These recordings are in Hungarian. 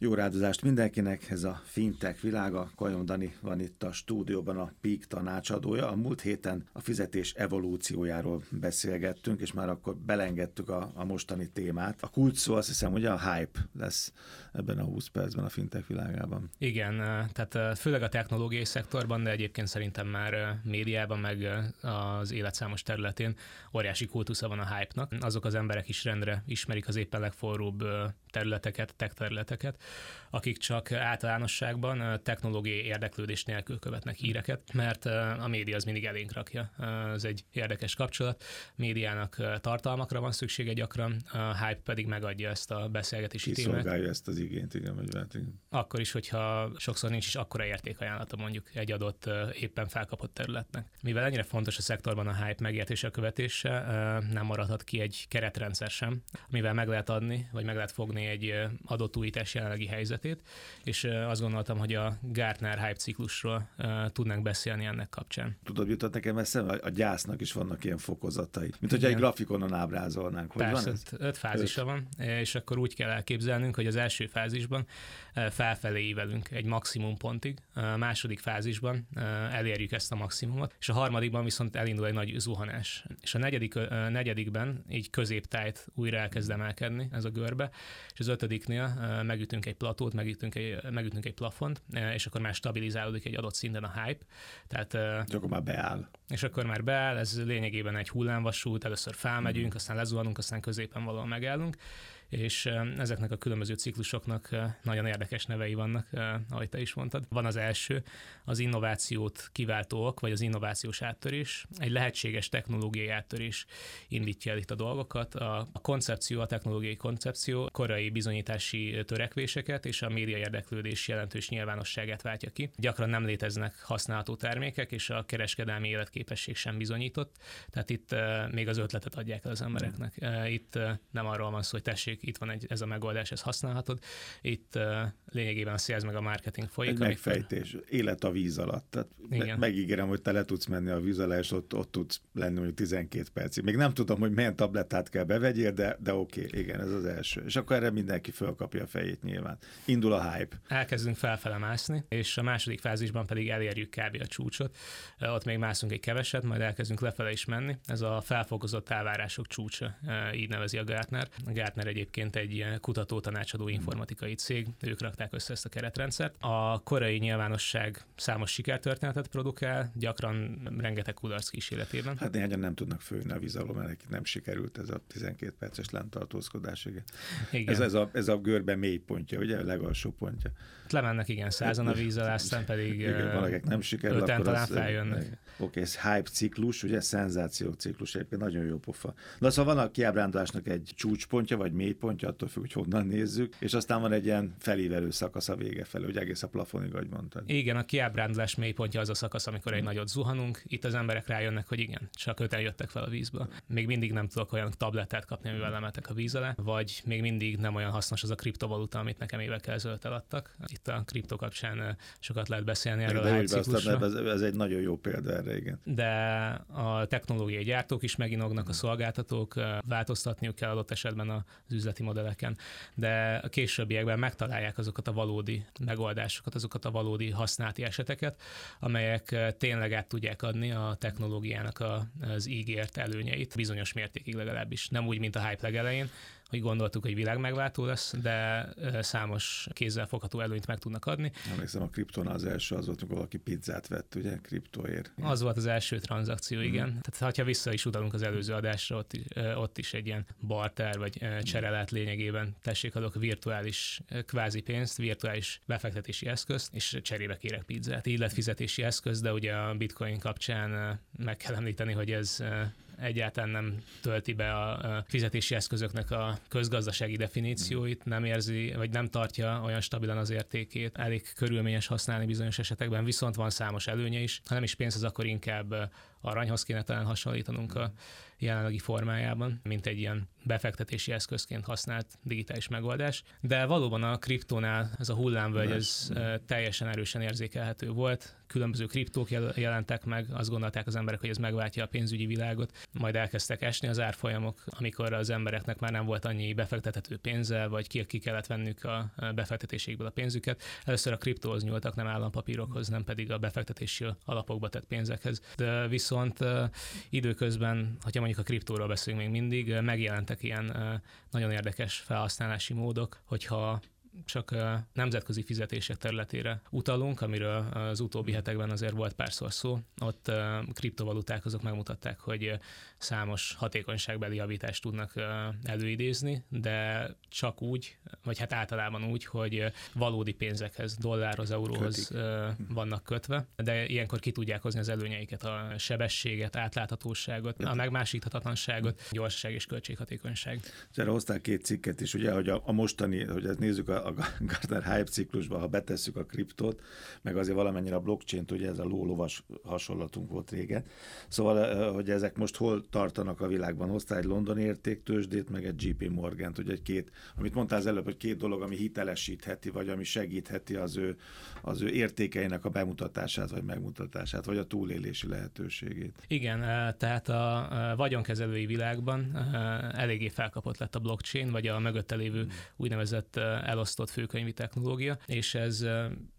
Jó rádozást mindenkinek, ez a fintech világa. Kajon Dani van itt a stúdióban a PIK tanácsadója. A múlt héten a fizetés evolúciójáról beszélgettünk, és már akkor belengedtük a, a mostani témát. A kulcs szó azt hiszem, hogy a hype lesz ebben a 20 percben a fintech világában. Igen, tehát főleg a technológiai szektorban, de egyébként szerintem már médiában, meg az életszámos területén óriási kultusza van a hype-nak. Azok az emberek is rendre ismerik az éppen legforróbb területeket, tech területeket, akik csak általánosságban technológiai érdeklődés nélkül követnek híreket, mert a média az mindig elénk rakja. Ez egy érdekes kapcsolat. Médiának tartalmakra van szüksége gyakran, a hype pedig megadja ezt a beszélgetési témát. Kiszolgálja ezt az igényt, igen, vagy lehet, igen. Akkor is, hogyha sokszor nincs is akkora értékajánlata mondjuk egy adott éppen felkapott területnek. Mivel ennyire fontos a szektorban a hype megértése, követése, nem maradhat ki egy keretrendszer sem, amivel meg lehet adni, vagy meg lehet fogni egy adott újítás jelenlegi helyzetét, és azt gondoltam, hogy a Gartner hype ciklusról tudnánk beszélni ennek kapcsán. Tudod, jutott nekem eszembe, a gyásznak is vannak ilyen fokozatai, mint hogyha egy grafikonon ábrázolnánk. Hogy Persze, van ez? öt fázisa öt. van, és akkor úgy kell elképzelnünk, hogy az első fázisban felfelé ívelünk egy maximum pontig, a második fázisban elérjük ezt a maximumot, és a harmadikban viszont elindul egy nagy zuhanás. És a negyedik, negyedikben így középtájt újra elkezd emelkedni ez a görbe, és az ötödiknél megütünk egy platót, megütünk egy, megütünk egy plafont, és akkor már stabilizálódik egy adott szinten a hype. Tehát, és akkor már beáll. És akkor már beáll, ez lényegében egy hullámvasút, először felmegyünk, mm. aztán lezuhanunk, aztán középen valahol megállunk, és ezeknek a különböző ciklusoknak nagyon érdekes nevei vannak, ahogy te is mondtad. Van az első, az innovációt kiváltóak, vagy az innovációs áttörés. Egy lehetséges technológiai áttörés indítja el itt a dolgokat. A koncepció, a technológiai koncepció korai bizonyítási törekvéseket és a média érdeklődés jelentős nyilvánosságát váltja ki. Gyakran nem léteznek használható termékek, és a kereskedelmi életképesség sem bizonyított. Tehát itt még az ötletet adják el az embereknek. Itt nem arról van szó, hogy tessék, itt van egy, ez a megoldás, ezt használhatod. Itt uh, lényegében a sales meg a marketing folyik. Egy amikor... megfejtés, élet a víz alatt. Tehát Igen. megígérem, hogy te le tudsz menni a víz alá, és ott, ott tudsz lenni mondjuk 12 percig. Még nem tudom, hogy milyen tablettát kell bevegyél, de, de oké, okay, igen, ez az első. És akkor erre mindenki fölkapja a fejét nyilván. Indul a hype. Elkezdünk felfele mászni, és a második fázisban pedig elérjük kb. a csúcsot. Ott még mászunk egy keveset, majd elkezdünk lefele is menni. Ez a felfokozott elvárások csúcsa, így nevezi a Gartner. A Gartner egyébként egyébként egy kutató tanácsadó informatikai cég, ők rakták össze ezt a keretrendszert. A korai nyilvánosság számos sikertörténetet produkál, gyakran rengeteg kudarc kísérletében. Hát néhányan nem tudnak főni a víz alól, mert nem sikerült ez a 12 perces lentartózkodás. Igen. igen. Ez, ez, a, ez a görbe mély pontja, ugye a legalsó pontja. Lemennek igen százan a víz alá, aztán pedig igen, valakik nem sikerül, akkor talán feljönnek. Oké, ez hype ciklus, ugye szenzáció ciklus, egyébként nagyon jó pofa. Na szóval van a kiábrándulásnak egy csúcspontja, vagy mélypontja, attól függ, hogy honnan nézzük, és aztán van egy ilyen felívelő szakasz a vége felé, hogy egész a plafonig, ahogy mondtad. Igen, a kiábrándulás mélypontja az a szakasz, amikor egy hmm. nagyot zuhanunk, itt az emberek rájönnek, hogy igen, csak öten jöttek fel a vízből. Még mindig nem tudok olyan tablettát kapni, amivel lemetek a víz alá, vagy még mindig nem olyan hasznos az a kriptovaluta, amit nekem évekkel ezelőtt eladtak. Itt a kripto kapcsán sokat lehet beszélni erről de a ez, ez egy nagyon jó példa erre, igen. De a technológiai gyártók is meginognak, a szolgáltatók változtatniuk kell adott esetben az üzleti modelleken, de a későbbiekben megtalálják azokat a valódi megoldásokat, azokat a valódi használati eseteket, amelyek tényleg át tudják adni a technológiának az ígért előnyeit, bizonyos mértékig legalábbis. Nem úgy, mint a hype legelején, hogy gondoltuk, hogy világmegváltó lesz, de számos kézzel fogható előnyt meg tudnak adni. Emlékszem, a kripton az első az volt, amikor valaki pizzát vett, ugye, kriptóért. Az volt az első tranzakció, mm. igen. Tehát ha vissza is utalunk az előző adásra, ott is, ott is egy ilyen barter vagy csere lehet lényegében. Tessék, adok virtuális kvázi pénzt, virtuális befektetési eszközt, és cserébe kérek pizzát. Így lett fizetési eszköz, de ugye a bitcoin kapcsán meg kell említeni, hogy ez egyáltalán nem tölti be a fizetési eszközöknek a közgazdasági definícióit, nem érzi, vagy nem tartja olyan stabilan az értékét, elég körülményes használni bizonyos esetekben, viszont van számos előnye is. Ha nem is pénz, az akkor inkább aranyhoz kéne talán hasonlítanunk a jelenlegi formájában, mint egy ilyen befektetési eszközként használt digitális megoldás. De valóban a kriptónál ez a hullámvölgy ez teljesen erősen érzékelhető volt. Különböző kriptók jelentek meg, azt gondolták az emberek, hogy ez megváltja a pénzügyi világot, majd elkezdtek esni az árfolyamok, amikor az embereknek már nem volt annyi befektethető pénze, vagy ki, ki kellett vennük a befektetéségből a pénzüket. Először a kriptóhoz nyúltak, nem állampapírokhoz, nem pedig a befektetési alapokba tett pénzekhez. De viszont időközben, hogyha mondjuk a kriptóról beszélünk még mindig, megjelentek ilyen nagyon érdekes felhasználási módok, hogyha csak nemzetközi fizetések területére utalunk, amiről az utóbbi hetekben azért volt párszor szó. Ott kriptovaluták azok megmutatták, hogy számos hatékonyságbeli javítást tudnak előidézni, de csak úgy, vagy hát általában úgy, hogy valódi pénzekhez, dollárhoz, euróhoz Kötik. vannak kötve, de ilyenkor ki tudják hozni az előnyeiket, a sebességet, átláthatóságot, a megmásíthatatlanságot, gyorsaság és költséghatékonyság. Erre hoztál két cikket is, ugye, hogy a, a mostani, hogy ezt nézzük a, a Gartner Hype ciklusban, ha betesszük a kriptot, meg azért valamennyire a blockchain ugye ez a lólovas hasonlatunk volt régen. Szóval, hogy ezek most hol tartanak a világban? Hoztál egy londoni értéktősdét, meg egy JP Morgant, ugye egy két, amit mondtál az előbb, hogy két dolog, ami hitelesítheti, vagy ami segítheti az ő, az ő értékeinek a bemutatását, vagy megmutatását, vagy a túlélési lehetőségét. Igen, tehát a vagyonkezelői világban eléggé felkapott lett a blockchain, vagy a mögötte lévő hmm. úgynevezett elosztó megosztott főkönyvi technológia, és ez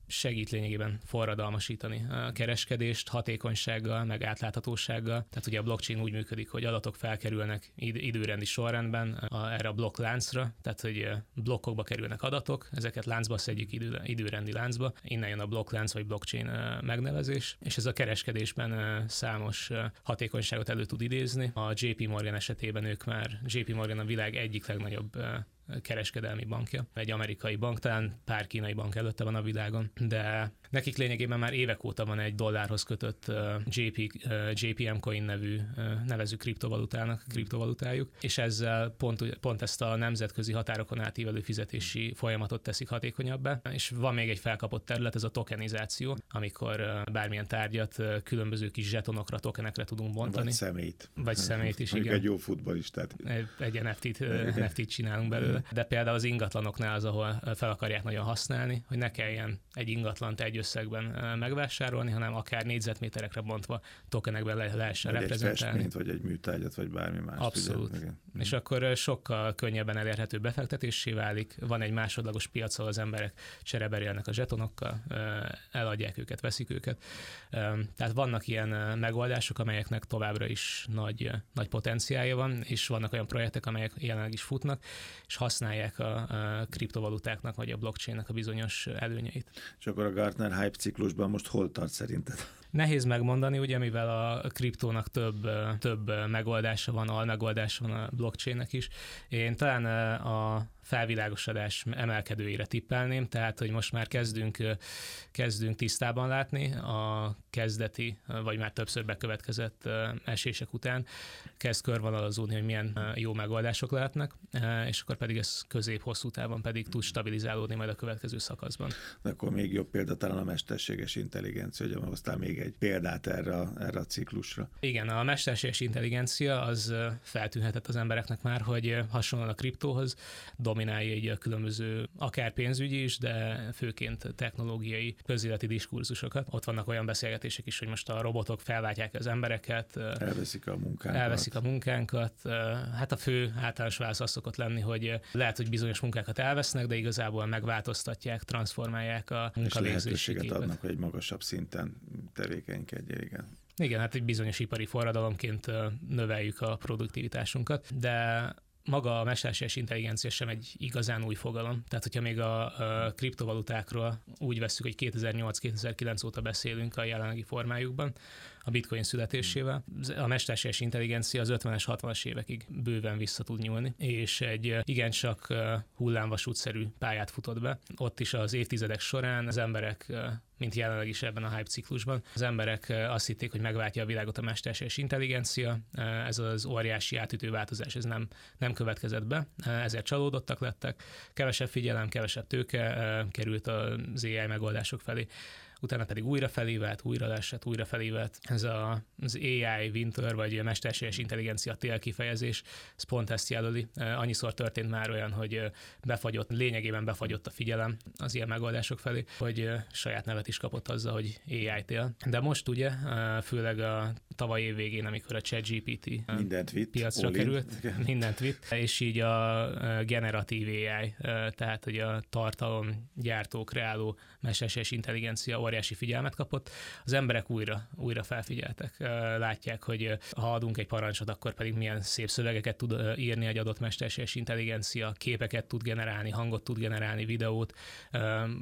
segít lényegében forradalmasítani a kereskedést hatékonysággal, meg átláthatósággal. Tehát ugye a blockchain úgy működik, hogy adatok felkerülnek id- időrendi sorrendben a, erre a blokkláncra, tehát hogy blokkokba kerülnek adatok, ezeket láncba szedjük idő, időrendi láncba, innen jön a blokklánc vagy blockchain megnevezés, és ez a kereskedésben számos hatékonyságot elő tud idézni. A JP Morgan esetében ők már, JP Morgan a világ egyik legnagyobb kereskedelmi bankja. Egy amerikai bank, talán pár kínai bank előtte van a világon, de nekik lényegében már évek óta van egy dollárhoz kötött JP, JPM Coin nevű nevező kriptovalutának, kriptovalutájuk, és ezzel pont, pont ezt a nemzetközi határokon átívelő fizetési folyamatot teszik hatékonyabbá, és van még egy felkapott terület, ez a tokenizáció, amikor bármilyen tárgyat különböző kis zsetonokra, tokenekre tudunk bontani. Vagy szemét. Vagy szemét is, igen. egy jó futballistát. Egy NFT-t, NFT-t csinálunk belőle belőle. De például az ingatlanoknál az, ahol fel akarják nagyon használni, hogy ne kelljen egy ingatlant egy összegben megvásárolni, hanem akár négyzetméterekre bontva tokenekben le lehessen vagy reprezentálni. Egy vagy egy műtárgyat, vagy bármi más. Abszolút. Ugye? És akkor sokkal könnyebben elérhető befektetésé válik. Van egy másodlagos piac, ahol az emberek csereberélnek a zsetonokkal, eladják őket, veszik őket. Tehát vannak ilyen megoldások, amelyeknek továbbra is nagy, nagy potenciálja van, és vannak olyan projektek, amelyek jelenleg is futnak, és használják a, a kriptovalutáknak vagy a blockchainnek a bizonyos előnyeit. És akkor a Gartner hype ciklusban most hol tart szerinted? Nehéz megmondani, ugye, mivel a kriptónak több, több megoldása van, almegoldása van a blockchainnek is. Én talán a felvilágosodás emelkedőire tippelném, tehát hogy most már kezdünk, kezdünk tisztában látni a kezdeti, vagy már többször bekövetkezett esések után, kezd körvonalazódni, hogy milyen jó megoldások lehetnek, és akkor pedig ez közép-hosszú távon pedig tud stabilizálódni majd a következő szakaszban. De akkor még jobb példa talán a mesterséges intelligencia, hogy hoztál még egy példát erre, erre a ciklusra. Igen, a mesterséges intelligencia az feltűnhetett az embereknek már, hogy hasonlóan a kriptóhoz dominálja így a különböző, akár pénzügyi is, de főként technológiai közéleti diskurzusokat. Ott vannak olyan beszélgetések is, hogy most a robotok felváltják az embereket. Elveszik a munkánkat. Elveszik a munkánkat. Hát a fő általános válasz az szokott lenni, hogy lehet, hogy bizonyos munkákat elvesznek, de igazából megváltoztatják, transformálják a munkavégzési És lehetőséget adnak, hogy egy magasabb szinten tevékenykedjen, igen. Igen, hát egy bizonyos ipari forradalomként növeljük a produktivitásunkat, de maga a mesterséges intelligencia sem egy igazán új fogalom. Tehát, hogyha még a, a kriptovalutákról úgy veszük, hogy 2008-2009 óta beszélünk a jelenlegi formájukban, a bitcoin születésével. A mesterséges intelligencia az 50-es, 60-as évekig bőven vissza tud nyúlni, és egy igencsak hullámvasútszerű pályát futott be. Ott is az évtizedek során az emberek mint jelenleg is ebben a hype ciklusban. Az emberek azt hitték, hogy megváltja a világot a mesterséges intelligencia, ez az óriási átütő változás, ez nem, nem következett be, ezért csalódottak lettek, kevesebb figyelem, kevesebb tőke került az AI megoldások felé. Utána pedig újra felívelt, újra leesett, újra felívelt. Ez a, az AI Winter, vagy mesterséges intelligencia tél kifejezés, ez pont ezt jelöli. Annyiszor történt már olyan, hogy befagyott, lényegében befagyott a figyelem az ilyen megoldások felé, hogy saját nevet is kapott azzal, hogy AI tél. De most ugye, főleg a tavaly év végén, amikor a ChatGPT piacra került, mindent vitt, és így a generatív AI, tehát hogy a tartalomgyártó, kreáló mesterséges intelligencia óriási figyelmet kapott, az emberek újra, újra felfigyeltek. Látják, hogy ha adunk egy parancsot, akkor pedig milyen szép szövegeket tud írni egy adott mesterséges intelligencia, képeket tud generálni, hangot tud generálni, videót.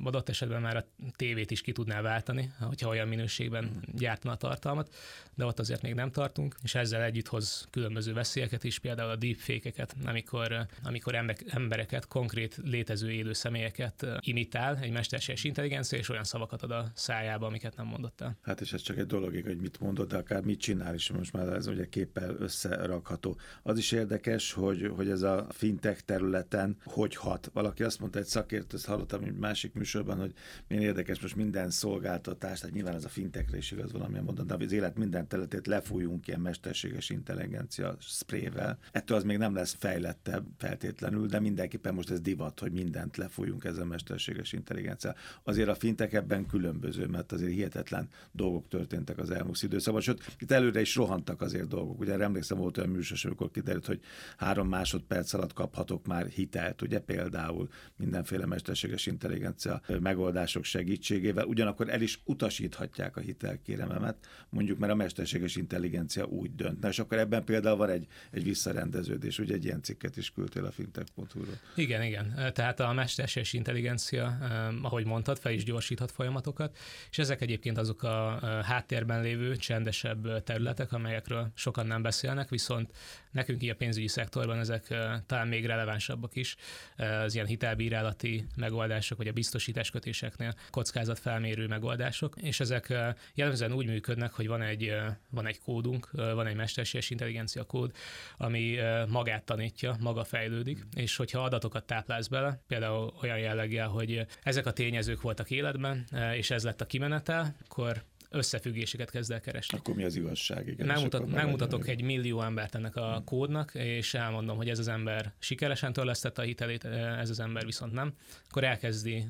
Adott esetben már a tévét is ki tudná váltani, hogyha olyan minőségben gyártana a tartalmat, de ott azért még nem tartunk, és ezzel együtt hoz különböző veszélyeket is, például a deepfake-eket, amikor, amikor embereket, konkrét létező élő személyeket imitál egy mesterséges intelligencia, és olyan szavakat ad a szájába, amiket nem mondott el. Hát és ez csak egy dologig, hogy mit mondod, de akár mit csinál is, most már ez ugye képpel összerakható. Az is érdekes, hogy, hogy ez a fintech területen hogy hat. Valaki azt mondta, egy szakértő, ezt hallottam egy másik műsorban, hogy milyen érdekes most minden szolgáltatás, tehát nyilván ez a fintechre is igaz valamilyen módon, de az élet minden területét lefújunk ilyen mesterséges intelligencia sprével. Ettől az még nem lesz fejlettebb feltétlenül, de mindenképpen most ez divat, hogy mindent lefújunk ezzel a mesterséges intelligencia. Azért a fintek ebben különböző, mert azért hihetetlen dolgok történtek az elmúlt időszakban, sőt, itt előre is rohantak azért dolgok. Ugye emlékszem, volt olyan műsor, amikor kiderült, hogy három másodperc alatt kaphatok már hitelt, ugye például mindenféle mesterséges intelligencia megoldások segítségével, ugyanakkor el is utasíthatják a hitelkérememet, mondjuk mert a mesterséges intelligencia úgy dönt. Na, és akkor ebben például van egy, egy visszarendeződés, ugye egy ilyen cikket is küldtél a fintech.hu-ról. Igen, igen. Tehát a mesterséges intelligencia, ahogy mondtad, fel is gyorsíthat folyamatokat, és ezek egyébként azok a háttérben lévő, csendesebb területek, amelyekről sokan nem beszélnek, viszont nekünk így a pénzügyi szektorban ezek talán még relevánsabbak is, az ilyen hitelbírálati megoldások, vagy a biztosításkötéseknél kockázatfelmérő megoldások, és ezek jellemzően úgy működnek, hogy van egy, van egy kódunk, van egy mesterséges intelligencia kód, ami magát tanítja, maga fejlődik, és hogyha adatokat táplálsz bele, például olyan jelleggel, hogy ezek a tényezők voltak életben, és ez lett a kimenetel, akkor összefüggéseket kezd el keresni. Akkor mi az igazság? Igen, megmutat, megmutatok egy millió embert ennek a hmm. kódnak, és elmondom, hogy ez az ember sikeresen törlesztette a hitelét, ez az ember viszont nem, akkor elkezdi,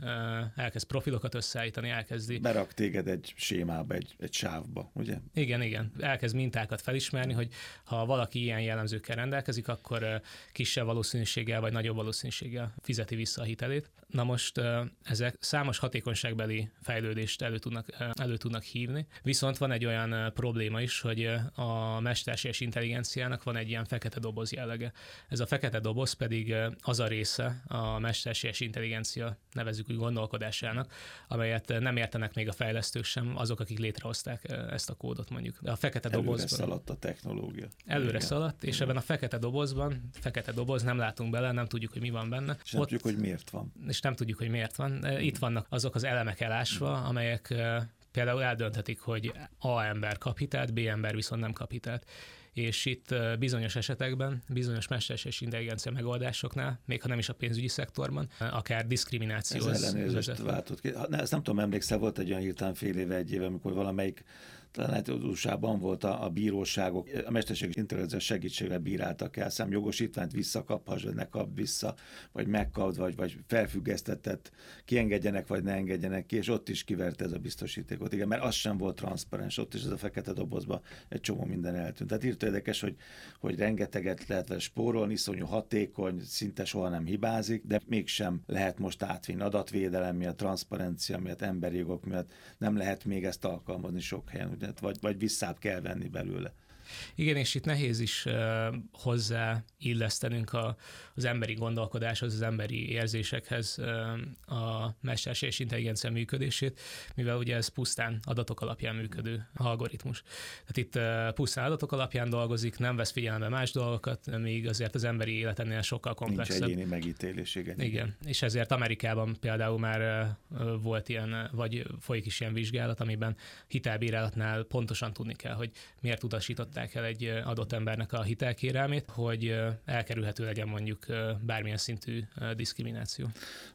elkezd profilokat összeállítani, elkezdi. Berak téged egy sémába, egy, egy sávba, ugye? Igen, igen. Elkezd mintákat felismerni, hogy ha valaki ilyen jellemzőkkel rendelkezik, akkor kisebb valószínűséggel vagy nagyobb valószínűséggel fizeti vissza a hitelét. Na most ezek számos hatékonyságbeli fejlődést elő tudnak, elő tudnak hívni, viszont van egy olyan probléma is, hogy a mesterséges intelligenciának van egy ilyen fekete doboz jellege. Ez a fekete doboz pedig az a része a mesterséges intelligencia, nevezük úgy gondolkodásának, amelyet nem értenek még a fejlesztők sem, azok, akik létrehozták ezt a kódot mondjuk. De a fekete Előre dobozban... szaladt a technológia. Előre Igen. szaladt, és Igen. ebben a fekete dobozban, fekete doboz, nem látunk bele, nem tudjuk, hogy mi van benne. És nem Ott, tudjuk, hogy miért van. És nem tudjuk, hogy miért van. Itt vannak azok az elemek elásva, amelyek például eldönthetik, hogy A ember kap hitelt, B ember viszont nem kap hitelt és itt bizonyos esetekben, bizonyos mesterséges intelligencia megoldásoknál, még ha nem is a pénzügyi szektorban, akár diszkriminációhoz Ez ellenőrzést váltott ki. Ne, ezt nem tudom, emlékszel, volt egy olyan hirtelen fél éve, egy éve, amikor valamelyik USA-ban volt a, a bíróságok, a mesterséges intelligencia segítségével bíráltak el szem jogosítványt visszakaphass, vagy ne kap vissza, vagy megkapd, vagy, vagy felfüggesztetett, kiengedjenek, vagy ne engedjenek ki, és ott is kiverte ez a biztosítékot. Igen, mert az sem volt transzparens, ott is ez a fekete dobozba egy csomó minden eltűnt. Tehát írta érdekes, hogy, hogy rengeteget lehet vele spórolni, iszonyú hatékony, szinte soha nem hibázik, de mégsem lehet most átvinni adatvédelem miatt, transzparencia miatt, emberi jogok miatt, nem lehet még ezt alkalmazni sok helyen vagy, vagy visszább kell venni belőle. Igen, és itt nehéz is hozzá illesztenünk a, az emberi gondolkodáshoz, az emberi érzésekhez a mesterséges intelligencia működését, mivel ugye ez pusztán adatok alapján működő algoritmus. Tehát itt pusztán adatok alapján dolgozik, nem vesz figyelembe más dolgokat, még azért az emberi életennél sokkal komplexebb. Nincs egyéni megítélés, igen. Igen, és ezért Amerikában például már volt ilyen, vagy folyik is ilyen vizsgálat, amiben hitelbírálatnál pontosan tudni kell, hogy miért utasított fogadták el egy adott embernek a hitelkérelmét, hogy elkerülhető legyen mondjuk bármilyen szintű diszkrimináció.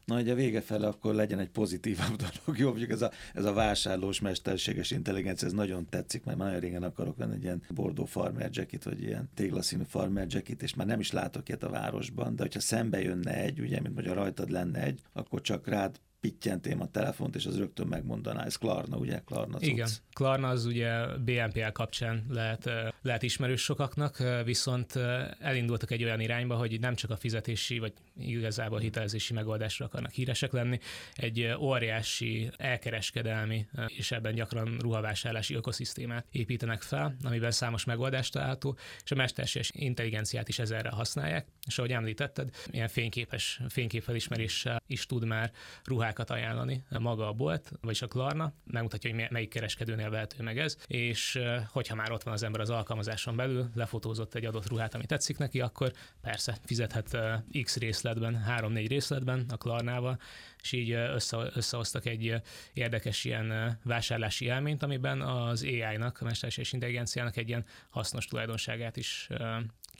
Na, hogy a vége fele akkor legyen egy pozitívabb dolog. Jó, mondjuk ez a, ez a vásárlós mesterséges intelligencia, ez nagyon tetszik, mert nagyon régen akarok venni egy ilyen bordó farmer jacket, vagy ilyen téglaszínű farmer jacket, és már nem is látok ilyet a városban, de hogyha szembe jönne egy, ugye, mint hogy a rajtad lenne egy, akkor csak rád pittyentém a telefont, és az rögtön megmondaná, ez Klarna, ugye? Klarna cucc. Igen, Klarna az ugye BNPL kapcsán lehet, lehet ismerős sokaknak, viszont elindultak egy olyan irányba, hogy nem csak a fizetési, vagy igazából hitelezési megoldásra akarnak híresek lenni, egy óriási elkereskedelmi és ebben gyakran ruhavásárlási ökoszisztémát építenek fel, amiben számos megoldást található, és a mesterséges intelligenciát is ezerre használják, és ahogy említetted, ilyen fényképes, fényképfelismeréssel is tud már ruhát ruhákat ajánlani maga a bolt, vagyis a Klarna, megmutatja, hogy melyik kereskedőnél vehető meg ez, és hogyha már ott van az ember az alkalmazáson belül, lefotózott egy adott ruhát, ami tetszik neki, akkor persze fizethet X részletben, 3-4 részletben a Klarnával, és így össze, összehoztak egy érdekes ilyen vásárlási élményt, amiben az AI-nak, a mesterséges intelligenciának egy ilyen hasznos tulajdonságát is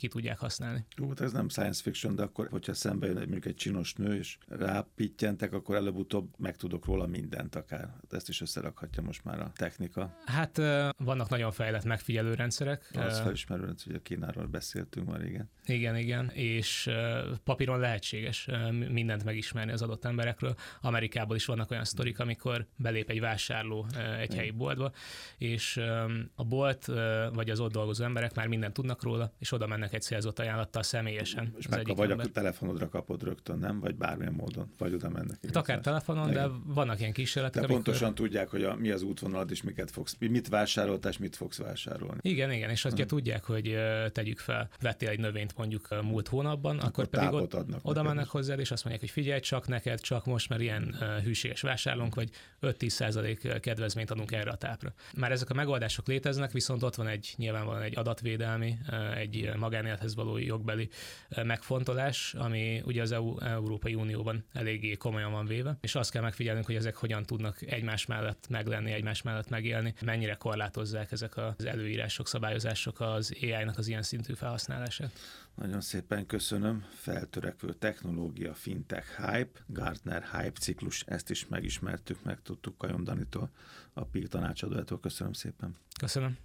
ki tudják használni. Jó, hát ez nem science fiction, de akkor, hogyha szembe jön egy, mondjuk egy csinos nő, és rápittyentek, akkor előbb-utóbb megtudok róla mindent akár. Hát ezt is összerakhatja most már a technika. Hát vannak nagyon fejlett megfigyelő rendszerek. Az felismerő rendszer, hogy a Kínáról beszéltünk már igen. Igen, igen, és papíron lehetséges mindent megismerni az adott emberekről. Amerikában is vannak olyan sztorik, amikor belép egy vásárló egy helyi boltba, és a bolt vagy az ott dolgozó emberek már mindent tudnak róla, és oda mennek egy célzott ajánlattal személyesen. És meg, vagy ember. a telefonodra kapod rögtön, nem? Vagy bármilyen módon, vagy oda mennek. Hát akár telefonon, igen. de vannak ilyen kísérletek. De amikor... pontosan tudják, hogy a, mi az útvonalad, és miket fogsz, mit vásároltál, és mit fogsz vásárolni. Igen, igen, és hogyha tudják, hogy tegyük fel, vettél egy növényt mondjuk múlt hónapban, akkor, akkor pedig ott, adnak oda mennek hozzá, és azt mondják, hogy figyelj csak neked, csak most, mert ilyen hűséges vásárlónk, vagy 5-10% kedvezményt adunk erre a tápra. Már ezek a megoldások léteznek, viszont ott van egy nyilvánvalóan egy adatvédelmi, egy magánélethez való jogbeli megfontolás, ami ugye az EU, Európai Unióban eléggé komolyan van véve, és azt kell megfigyelnünk, hogy ezek hogyan tudnak egymás mellett meglenni, egymás mellett megélni, mennyire korlátozzák ezek az előírások, szabályozások az AI-nak az ilyen szintű felhasználását. Nagyon szépen köszönöm. Feltörekvő technológia, fintech hype, Gartner hype ciklus, ezt is megismertük, megtudtuk Kajom Danitól, a PIK tanácsadójától. Köszönöm szépen. Köszönöm.